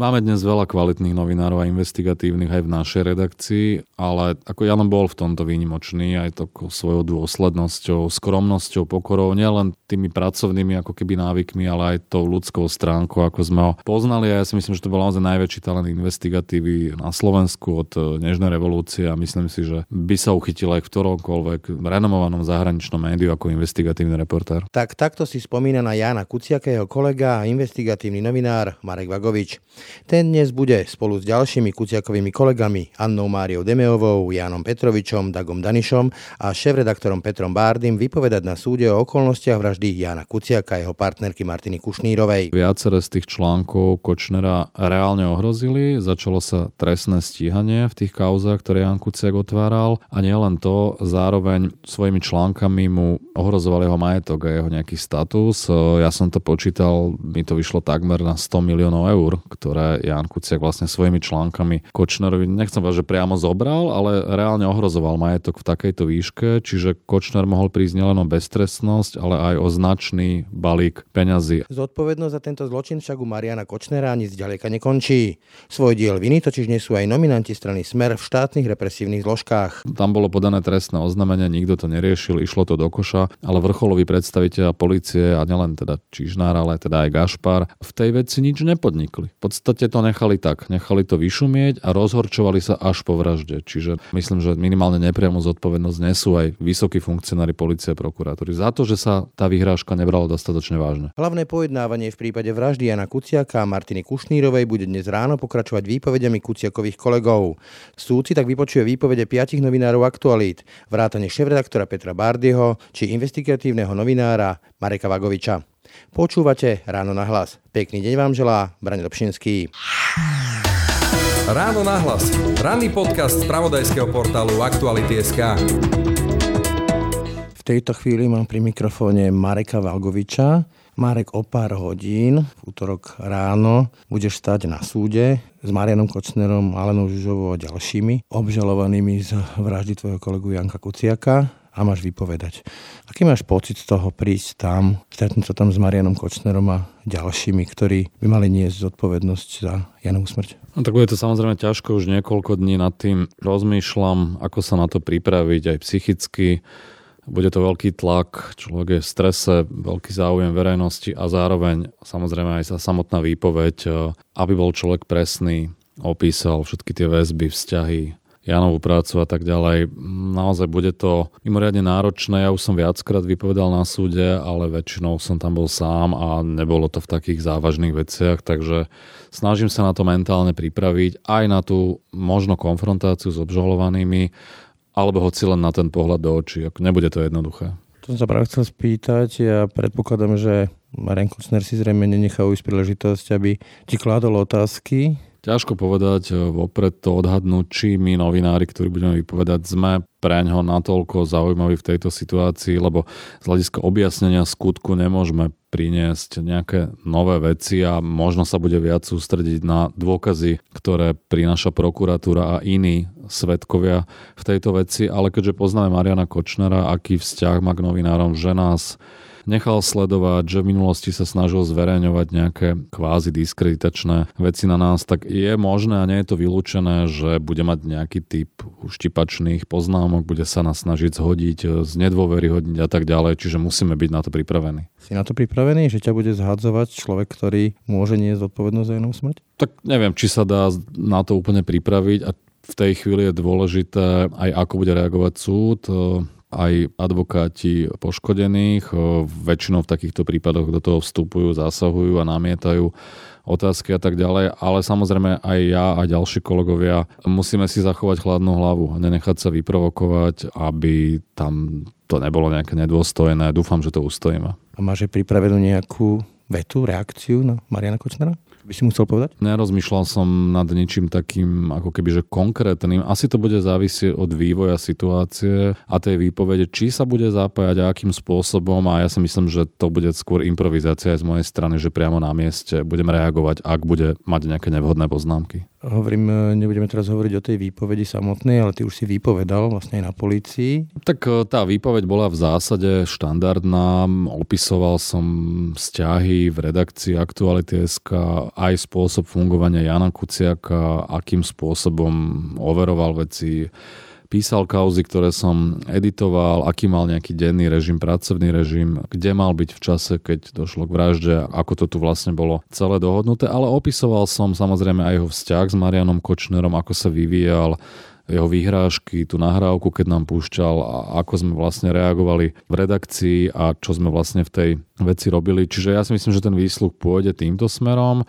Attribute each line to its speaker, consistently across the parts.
Speaker 1: Máme dnes veľa kvalitných novinárov a investigatívnych aj v našej redakcii, ale ako Jan bol v tomto výnimočný aj to svojou dôslednosťou, skromnosťou, pokorou, nielen tými pracovnými ako keby návykmi, ale aj tou ľudskou stránkou, ako sme ho poznali a ja si myslím, že to bol naozaj najväčší talent investigatívy na Slovensku od Nežnej revolúcie a myslím si, že by sa uchytil aj v ktoromkoľvek renomovanom zahraničnom médiu ako investigatívny reportér.
Speaker 2: Tak takto si spomína na Jana Kuciaka jeho kolega a investigatívny novinár Marek Vagovič. Ten dnes bude spolu s ďalšími Kuciakovými kolegami Annou Máriou Demeovou, Jánom Petrovičom, Dagom Danišom a šéf-redaktorom Petrom Bárdym vypovedať na súde o okolnostiach vraždy Jana Kuciaka a jeho partnerky Martiny Kušnírovej.
Speaker 1: Viacere z tých článkov Kočnera reálne ohrozili, začalo sa trestné stíhanie v tých kauzách, ktoré Jan Kuciak otváral a nielen to, zároveň svojimi článkami mu ohrozoval jeho majetok a jeho nejaký status. Ja som to počítal, mi to vyšlo takmer na 100 miliónov eur, ktoré Jan Kuciak vlastne svojimi článkami Kočnerovi, nechcem povedať, že priamo zobral, ale reálne ohrozoval majetok v takejto výške, čiže Kočner mohol prísť nielen o beztrestnosť, ale aj o značný balík peňazí.
Speaker 2: Zodpovednosť za tento zločin však u Mariana Kočnera ani zďaleka nekončí. Svoj diel viny totiž nesú aj nominanti strany Smer v štátnych represívnych zložkách.
Speaker 1: Tam bolo podané trestné oznámenie, nikto to neriešil, išlo to do koša, ale vrcholový predstaviteľ policie a nielen teda Čižnár, ale teda aj Gašpar v tej veci nič nepodnikli. V podstate to nechali tak, nechali to vyšumieť a rozhorčovali sa až po vražde. Čiže myslím, že minimálne nepriamu zodpovednosť nesú aj vysokí funkcionári policie a prokuratúry za to, že sa tá vyhrážka nebrala dostatočne vážne.
Speaker 2: Hlavné pojednávanie v prípade vraždy Jana Kuciaka a Martiny Kušnírovej bude dnes ráno pokračovať výpovediami Kuciakových kolegov. Súd si tak vypočuje výpovede piatich novinárov aktualít, vrátane šéf-redaktora Petra Bardieho či investigatívneho novinára Mareka Vagoviča. Počúvate Ráno na hlas. Pekný deň vám želá Brani Dobšinský.
Speaker 3: Ráno na hlas. Ranný podcast z pravodajského portálu Aktuality.sk
Speaker 2: V tejto chvíli mám pri mikrofóne Mareka Valgoviča. Marek o pár hodín, v útorok ráno, budeš stať na súde s Marianom Kočnerom, Alenou Žužovou a ďalšími obžalovanými z vraždy tvojho kolegu Janka Kuciaka a máš vypovedať. Aký máš pocit z toho prísť tam, stretnúť sa tam s Marianom Kočnerom a ďalšími, ktorí by mali niesť zodpovednosť za Janovú smrť?
Speaker 1: No tak bude to samozrejme ťažko, už niekoľko dní nad tým rozmýšľam, ako sa na to pripraviť aj psychicky. Bude to veľký tlak, človek je v strese, veľký záujem verejnosti a zároveň samozrejme aj sa samotná výpoveď, aby bol človek presný, opísal všetky tie väzby, vzťahy, Janovú prácu a tak ďalej. Naozaj bude to mimoriadne náročné. Ja už som viackrát vypovedal na súde, ale väčšinou som tam bol sám a nebolo to v takých závažných veciach, takže snažím sa na to mentálne pripraviť aj na tú možno konfrontáciu s obžalovanými, alebo hoci len na ten pohľad do očí. Nebude to jednoduché.
Speaker 2: To som sa práve chcel spýtať. Ja predpokladám, že Marian Kucner si zrejme nenechá ujsť príležitosť, aby ti kládol otázky
Speaker 1: Ťažko povedať, e, vopred to odhadnúť, či my novinári, ktorí budeme vypovedať, sme pre ňo natoľko zaujímaví v tejto situácii, lebo z hľadiska objasnenia skutku nemôžeme priniesť nejaké nové veci a možno sa bude viac sústrediť na dôkazy, ktoré prináša prokuratúra a iní svetkovia v tejto veci. Ale keďže poznáme Mariana Kočnera, aký vzťah má k novinárom, že nás nechal sledovať, že v minulosti sa snažil zverejňovať nejaké kvázi diskreditačné veci na nás, tak je možné a nie je to vylúčené, že bude mať nejaký typ uštipačných poznámok, bude sa nás snažiť zhodiť, z hodniť a tak ďalej, čiže musíme byť na to pripravení.
Speaker 2: Si na to pripravený, že ťa bude zhadzovať človek, ktorý môže niesť zodpovednosť za jednu smrť?
Speaker 1: Tak neviem, či sa dá na to úplne pripraviť a v tej chvíli je dôležité aj ako bude reagovať súd aj advokáti poškodených. Väčšinou v takýchto prípadoch do toho vstupujú, zasahujú a namietajú otázky a tak ďalej, ale samozrejme aj ja a ďalší kolegovia musíme si zachovať chladnú hlavu a nenechať sa vyprovokovať, aby tam to nebolo nejaké nedôstojné. Dúfam, že to ustojíme.
Speaker 2: A máš pripravenú nejakú vetu, reakciu na Mariana Kočnera? By si musel povedať?
Speaker 1: Nerozmýšľal som nad ničím takým ako keby, že konkrétnym. Asi to bude závisieť od vývoja situácie a tej výpovede, či sa bude zapájať a akým spôsobom a ja si myslím, že to bude skôr improvizácia aj z mojej strany, že priamo na mieste budem reagovať, ak bude mať nejaké nevhodné poznámky.
Speaker 2: Hovorím, e, nebudeme teraz hovoriť o tej výpovedi samotnej, ale ty už si vypovedal vlastne aj na polícii.
Speaker 1: Tak e, tá výpoveď bola v zásade štandardná. Opisoval som vzťahy v redakcii Aktuality.sk, aj spôsob fungovania Jana Kuciaka, akým spôsobom overoval veci, písal kauzy, ktoré som editoval, aký mal nejaký denný režim, pracovný režim, kde mal byť v čase, keď došlo k vražde, ako to tu vlastne bolo celé dohodnuté, ale opisoval som samozrejme aj jeho vzťah s Marianom Kočnerom, ako sa vyvíjal, jeho vyhrážky, tú nahrávku, keď nám púšťal a ako sme vlastne reagovali v redakcii a čo sme vlastne v tej veci robili. Čiže ja si myslím, že ten výsluh pôjde týmto smerom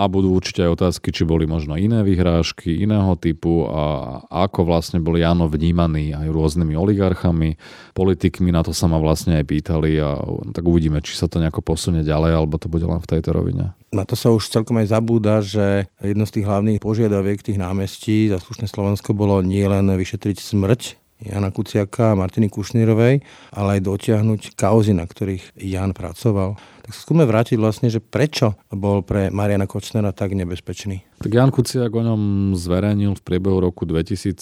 Speaker 1: a budú určite aj otázky, či boli možno iné vyhrážky iného typu a ako vlastne bol Jano vnímaný aj rôznymi oligarchami, politikmi, na to sa ma vlastne aj pýtali a tak uvidíme, či sa to nejako posunie ďalej, alebo to bude len v tejto rovine.
Speaker 2: Na to sa už celkom aj zabúda, že jedno z tých hlavných požiadaviek tých námestí za slušné Slovensko bolo nielen vyšetriť smrť Jana Kuciaka a Martiny Kušnírovej, ale aj dotiahnuť kauzy, na ktorých Jan pracoval. Skúme vrátiť vlastne, že prečo bol pre Mariana Kočnera tak nebezpečný.
Speaker 1: Tak Jan Kuciak o ňom zverejnil v priebehu roku 2017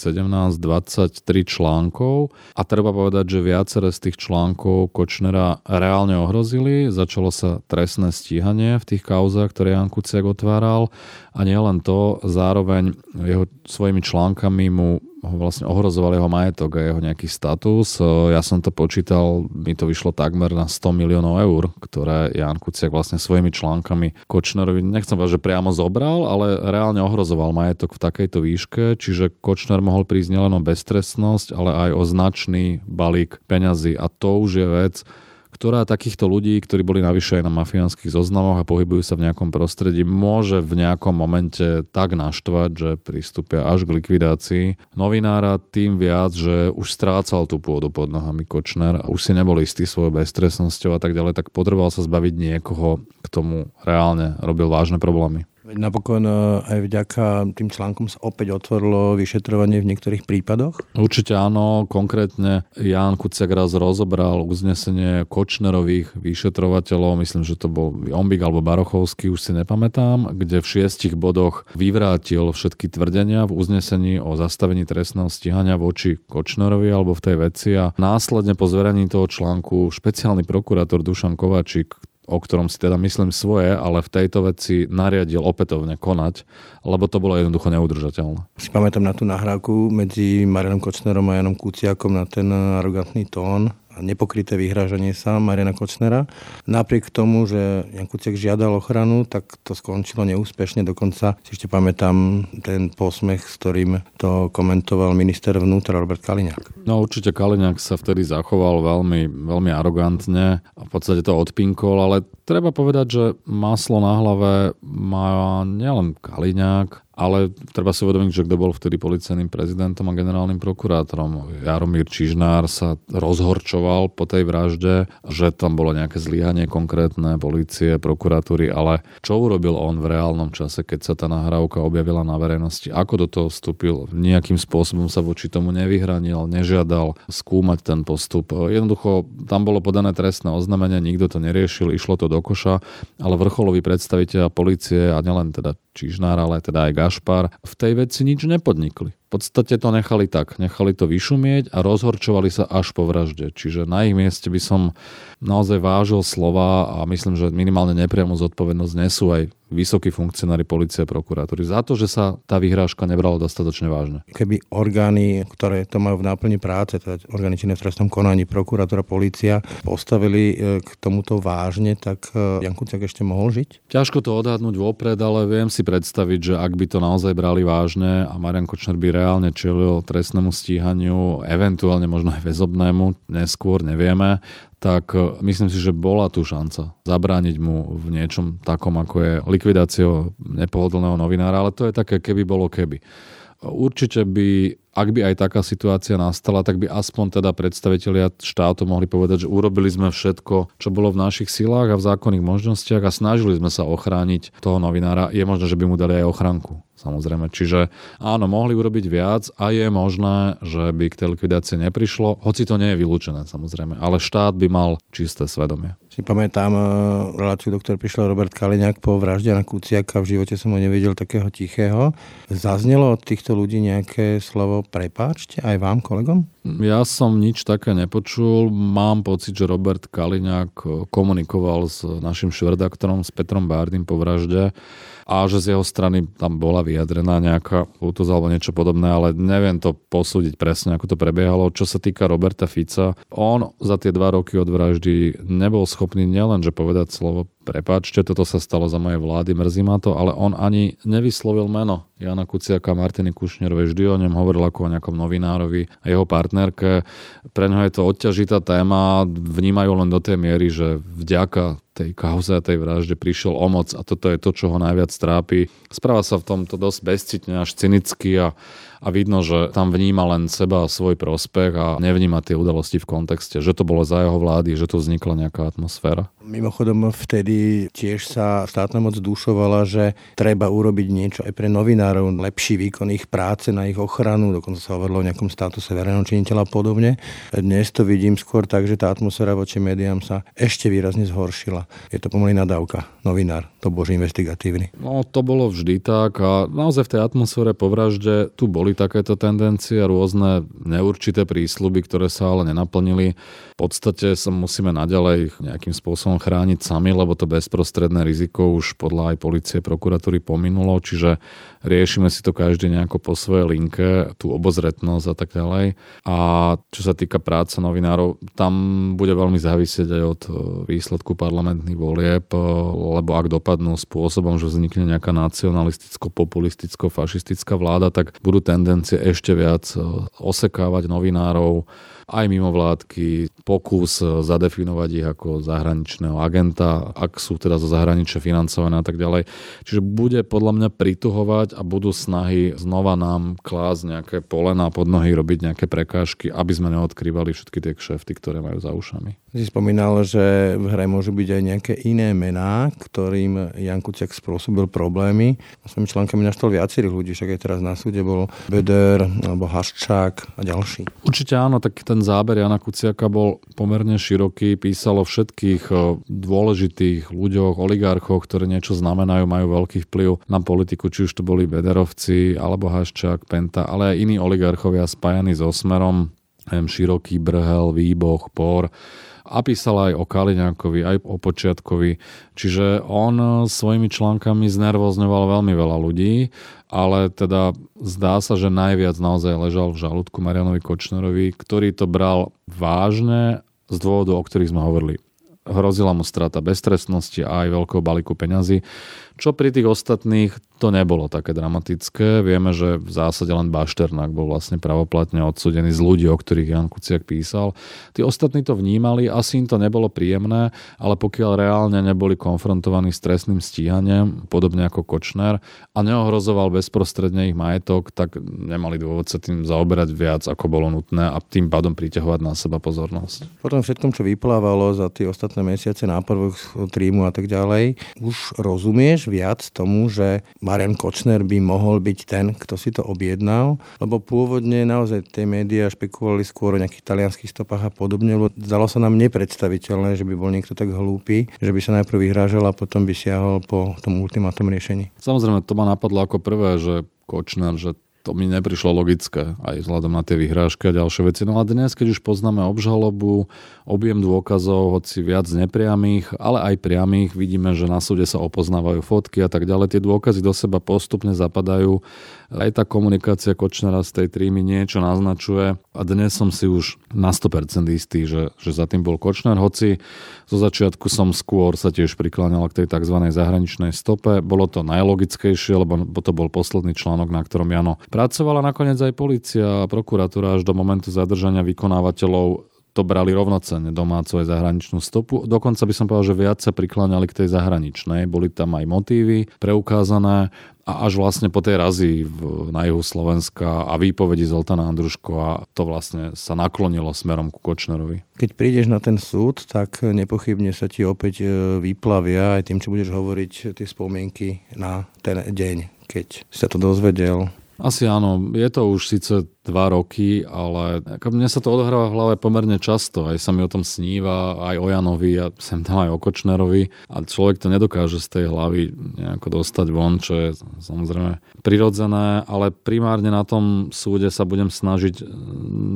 Speaker 1: 23 článkov a treba povedať, že viaceré z tých článkov Kočnera reálne ohrozili. Začalo sa trestné stíhanie v tých kauzách, ktoré Jan Kuciak otváral a nielen to, zároveň jeho svojimi článkami mu vlastne ohrozoval jeho majetok a jeho nejaký status. Ja som to počítal, mi to vyšlo takmer na 100 miliónov eur, ktoré Jan Kuciak vlastne svojimi článkami Kočnerovi, nechcem povedať, že priamo zobral, ale reálne ohrozoval majetok v takejto výške, čiže Kočner mohol prísť nielen o beztrestnosť, ale aj o značný balík peňazí. A to už je vec, ktorá takýchto ľudí, ktorí boli navyše aj na mafiánskych zoznamoch a pohybujú sa v nejakom prostredí, môže v nejakom momente tak naštvať, že pristúpia až k likvidácii novinára, tým viac, že už strácal tú pôdu pod nohami Kočner a už si nebol istý svojou bezstresnosťou a tak ďalej, tak potreboval sa zbaviť niekoho, k tomu reálne robil vážne problémy.
Speaker 2: Napokon e, aj vďaka tým článkom sa opäť otvorilo vyšetrovanie v niektorých prípadoch?
Speaker 1: Určite áno. Konkrétne Ján Kuciak raz rozobral uznesenie Kočnerových vyšetrovateľov, myslím, že to bol Ombik alebo Barochovský, už si nepamätám, kde v šiestich bodoch vyvrátil všetky tvrdenia v uznesení o zastavení trestného stíhania voči Kočnerovi alebo v tej veci a následne po zverejnení toho článku špeciálny prokurátor Dušan Kovačík, o ktorom si teda myslím svoje, ale v tejto veci nariadil opätovne konať, lebo to bolo jednoducho neudržateľné.
Speaker 2: Si pamätám na tú nahrávku medzi Marianom Kočnerom a Janom Kuciakom na ten arrogantný tón nepokryté vyhrážanie sa Mariana Kočnera. Napriek tomu, že Jan Kuciak žiadal ochranu, tak to skončilo neúspešne. Dokonca si ešte pamätám ten posmech, s ktorým to komentoval minister vnútra Robert Kaliňák.
Speaker 1: No určite Kaliňák sa vtedy zachoval veľmi, veľmi arogantne a v podstate to odpinkol, ale treba povedať, že maslo na hlave má nielen Kaliňák, ale treba si uvedomiť, že kto bol vtedy policajným prezidentom a generálnym prokurátorom. Jaromír Čižnár sa rozhorčoval po tej vražde, že tam bolo nejaké zlyhanie konkrétne policie, prokuratúry, ale čo urobil on v reálnom čase, keď sa tá nahrávka objavila na verejnosti? Ako do toho vstúpil? Nejakým spôsobom sa voči tomu nevyhranil, nežiadal skúmať ten postup. Jednoducho tam bolo podané trestné oznámenie, nikto to neriešil, išlo to do koša, ale vrcholoví predstaviteľa policie a nielen teda Čižnár, ale teda aj Gašpar, v tej veci nič nepodnikli. Podstate to nechali tak, nechali to vyšumieť a rozhorčovali sa až po vražde. Čiže na ich mieste by som naozaj vážil slova a myslím, že minimálne nepriamu zodpovednosť nesú aj vysokí funkcionári policie a prokuratúry za to, že sa tá vyhrážka nebrala dostatočne vážne.
Speaker 2: Keby orgány, ktoré to majú v náplni práce, teda orgány činné v trestnom konaní, prokuratúra, policia, postavili e, k tomuto vážne, tak e, Jan Kuciak ešte mohol žiť?
Speaker 1: Ťažko to odhadnúť vopred, ale viem si predstaviť, že ak by to naozaj brali vážne a Marian Kočner by reálne čelil trestnému stíhaniu, eventuálne možno aj väzobnému, neskôr nevieme, tak e, myslím si, že bola tu šanca zabrániť mu v niečom takom, ako je likvidácia nepohodlného novinára, ale to je také keby bolo keby. Určite by, ak by aj taká situácia nastala, tak by aspoň teda predstavitelia štátu mohli povedať, že urobili sme všetko, čo bolo v našich silách a v zákonných možnostiach a snažili sme sa ochrániť toho novinára. Je možné, že by mu dali aj ochranku. Samozrejme. Čiže áno, mohli urobiť viac a je možné, že by k tej likvidácii neprišlo, hoci to nie je vylúčené samozrejme. Ale štát by mal čisté svedomie.
Speaker 2: si pamätám e, reláciu, do ktorej prišiel Robert Kaliňák po vražde na Kuciaka. V živote som ho nevidel takého tichého. Zaznelo od týchto ľudí nejaké slovo prepáčte aj vám, kolegom?
Speaker 1: Ja som nič také nepočul. Mám pocit, že Robert Kaliňák komunikoval s našim švedaktorom, s Petrom Bárdym po vražde a že z jeho strany tam bola vyjadrená nejaká útos alebo niečo podobné, ale neviem to posúdiť presne, ako to prebiehalo. Čo sa týka Roberta Fica, on za tie dva roky od vraždy nebol schopný nielen, že povedať slovo prepáčte, toto sa stalo za mojej vlády, mrzí ma to, ale on ani nevyslovil meno Jana Kuciaka, Martiny Kušnerovej, vždy o ňom hovoril ako o nejakom novinárovi a jeho partnerke. Pre ňo je to odťažitá téma, vnímajú len do tej miery, že vďaka tej kauze a tej vražde prišiel o moc a toto je to, čo ho najviac trápi. Správa sa v tomto dosť bezcitne až cynicky a a vidno, že tam vníma len seba a svoj prospech a nevníma tie udalosti v kontexte, že to bolo za jeho vlády, že tu vznikla nejaká atmosféra.
Speaker 2: Mimochodom vtedy tiež sa štátna moc dušovala, že treba urobiť niečo aj pre novinárov, lepší výkon ich práce na ich ochranu, dokonca sa hovorilo o nejakom statuse verejného činiteľa a podobne. Dnes to vidím skôr tak, že tá atmosféra voči médiám sa ešte výrazne zhoršila. Je to pomaly nadávka, novinár, to bože investigatívny.
Speaker 1: No to bolo vždy tak a naozaj v tej atmosfére po vražde tu boli boli takéto tendencie, rôzne neurčité prísľuby, ktoré sa ale nenaplnili. V podstate sa musíme naďalej nejakým spôsobom chrániť sami, lebo to bezprostredné riziko už podľa aj policie, prokuratúry pominulo, čiže riešime si to každý nejako po svojej linke, tú obozretnosť a tak ďalej. A čo sa týka práce novinárov, tam bude veľmi závisieť aj od e, výsledku parlamentných volieb, e, lebo ak dopadnú spôsobom, že vznikne nejaká nacionalisticko-populisticko-fašistická vláda, tak budú tendencie ešte viac e, osekávať novinárov, aj mimovládky, pokus zadefinovať ich ako zahraničného agenta, ak sú teda zo zahraničia financované a tak ďalej. Čiže bude podľa mňa prituhovať a budú snahy znova nám klásť nejaké polená pod nohy, robiť nejaké prekážky, aby sme neodkrývali všetky tie kšefty, ktoré majú za ušami.
Speaker 2: Si spomínal, že v hre môžu byť aj nejaké iné mená, ktorým Jan Kuciak spôsobil problémy. Svojimi článkami naštal viacerých ľudí, však aj teraz na súde bol Beder alebo Haščák a ďalší.
Speaker 1: Určite áno, tak ten záber Jana Kuciaka bol pomerne široký, písal o všetkých dôležitých ľuďoch, oligarchoch, ktoré niečo znamenajú, majú veľký vplyv na politiku, či už to boli Bederovci alebo Haščák, Penta, ale aj iní oligarchovia spájani so Smerom, Široký, Brhel, Výboch, Por a písal aj o Kaliňákovi, aj o Počiatkovi. Čiže on svojimi článkami znervozňoval veľmi veľa ľudí, ale teda zdá sa, že najviac naozaj ležal v žalúdku Marianovi Kočnerovi, ktorý to bral vážne z dôvodu, o ktorých sme hovorili. Hrozila mu strata beztrestnosti a aj veľkého balíku peňazí, čo pri tých ostatných to nebolo také dramatické. Vieme, že v zásade len Bašternák bol vlastne pravoplatne odsudený z ľudí, o ktorých Jan Kuciak písal. Tí ostatní to vnímali, asi im to nebolo príjemné, ale pokiaľ reálne neboli konfrontovaní s trestným stíhaním, podobne ako Kočner, a neohrozoval bezprostredne ich majetok, tak nemali dôvod sa tým zaoberať viac, ako bolo nutné a tým pádom priťahovať na seba pozornosť.
Speaker 2: Potom všetkom, čo vyplávalo za tie ostatné mesiace náporvok trímu a tak ďalej, už rozumieš viac tomu, že Marian Kočner by mohol byť ten, kto si to objednal, lebo pôvodne naozaj tie médiá špekulovali skôr o nejakých talianských stopách a podobne, lebo zdalo sa nám nepredstaviteľné, že by bol niekto tak hlúpy, že by sa najprv vyhrážal a potom by siahol po tom ultimátom riešení.
Speaker 1: Samozrejme, to ma napadlo ako prvé, že Kočner, že to mi neprišlo logické, aj vzhľadom na tie vyhrážky a ďalšie veci. No a dnes, keď už poznáme obžalobu, objem dôkazov, hoci viac nepriamých, ale aj priamých, vidíme, že na súde sa opoznávajú fotky a tak ďalej. Tie dôkazy do seba postupne zapadajú aj tá komunikácia Kočnera z tej trímy niečo naznačuje a dnes som si už na 100% istý, že, že za tým bol Kočner, hoci zo začiatku som skôr sa tiež prikláňal k tej tzv. zahraničnej stope. Bolo to najlogickejšie, lebo to bol posledný článok, na ktorom Jano pracovala nakoniec aj policia a prokuratúra až do momentu zadržania vykonávateľov to brali rovnocenne domácu aj zahraničnú stopu. Dokonca by som povedal, že viac sa prikláňali k tej zahraničnej. Boli tam aj motívy preukázané a až vlastne po tej razi v, na juhu Slovenska a výpovedi Zoltana a to vlastne sa naklonilo smerom ku Kočnerovi.
Speaker 2: Keď prídeš na ten súd, tak nepochybne sa ti opäť e, vyplavia aj tým, čo budeš hovoriť tie spomienky na ten deň, keď sa to dozvedel.
Speaker 1: Asi áno, je to už síce dva roky, ale ako mne sa to odohráva v hlave pomerne často. Aj sa mi o tom sníva, aj o Janovi a sem tam aj o Kočnerovi. A človek to nedokáže z tej hlavy nejako dostať von, čo je samozrejme prirodzené, ale primárne na tom súde sa budem snažiť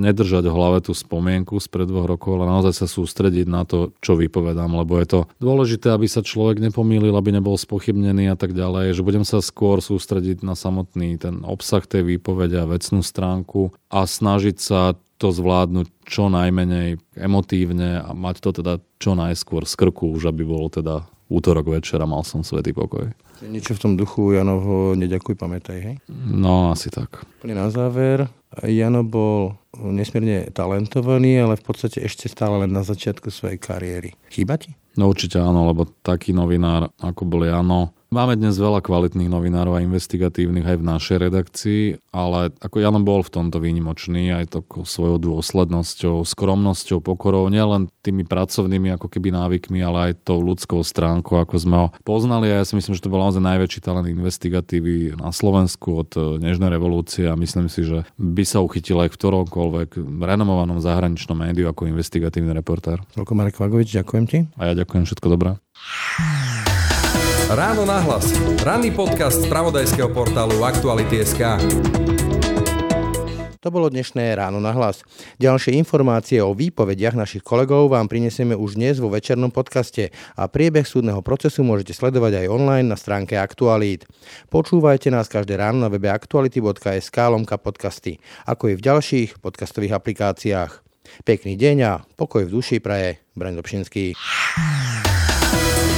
Speaker 1: nedržať v hlave tú spomienku z pred dvoch rokov, ale naozaj sa sústrediť na to, čo vypovedám, lebo je to dôležité, aby sa človek nepomýlil, aby nebol spochybnený a tak ďalej, že budem sa skôr sústrediť na samotný ten obsah tej výpovede a vecnú stránku a snažiť sa to zvládnuť čo najmenej emotívne a mať to teda čo najskôr z krku, už aby bolo teda útorok večer a mal som svetý pokoj.
Speaker 2: Niečo v tom duchu Janovo neďakuj, pamätaj, hej?
Speaker 1: No, asi tak.
Speaker 2: Na záver, Jano bol nesmierne talentovaný, ale v podstate ešte stále len na začiatku svojej kariéry. Chýba ti?
Speaker 1: No určite áno, lebo taký novinár, ako bol Jano, Máme dnes veľa kvalitných novinárov a investigatívnych aj v našej redakcii, ale ako Jan bol v tomto výnimočný aj to svojou dôslednosťou, skromnosťou, pokorou, nielen tými pracovnými ako keby návykmi, ale aj tou ľudskou stránkou, ako sme ho poznali a ja si myslím, že to bol naozaj najväčší talent investigatívy na Slovensku od e, Nežnej revolúcie a myslím si, že by sa uchytil aj v ktoromkoľvek renomovanom zahraničnom médiu ako investigatívny reportér.
Speaker 2: Toľko Marek Vagovič, ďakujem ti.
Speaker 1: A ja ďakujem, všetko dobré.
Speaker 3: Ráno na hlas. Ranný podcast z pravodajského portálu Aktuality.sk.
Speaker 2: To bolo dnešné ráno na hlas. Ďalšie informácie o výpovediach našich kolegov vám prinesieme už dnes vo večernom podcaste a priebeh súdneho procesu môžete sledovať aj online na stránke Aktualít. Počúvajte nás každé ráno na webe aktuality.sk lomka podcasty, ako i v ďalších podcastových aplikáciách. Pekný deň a pokoj v duši praje Brand Dobšinský.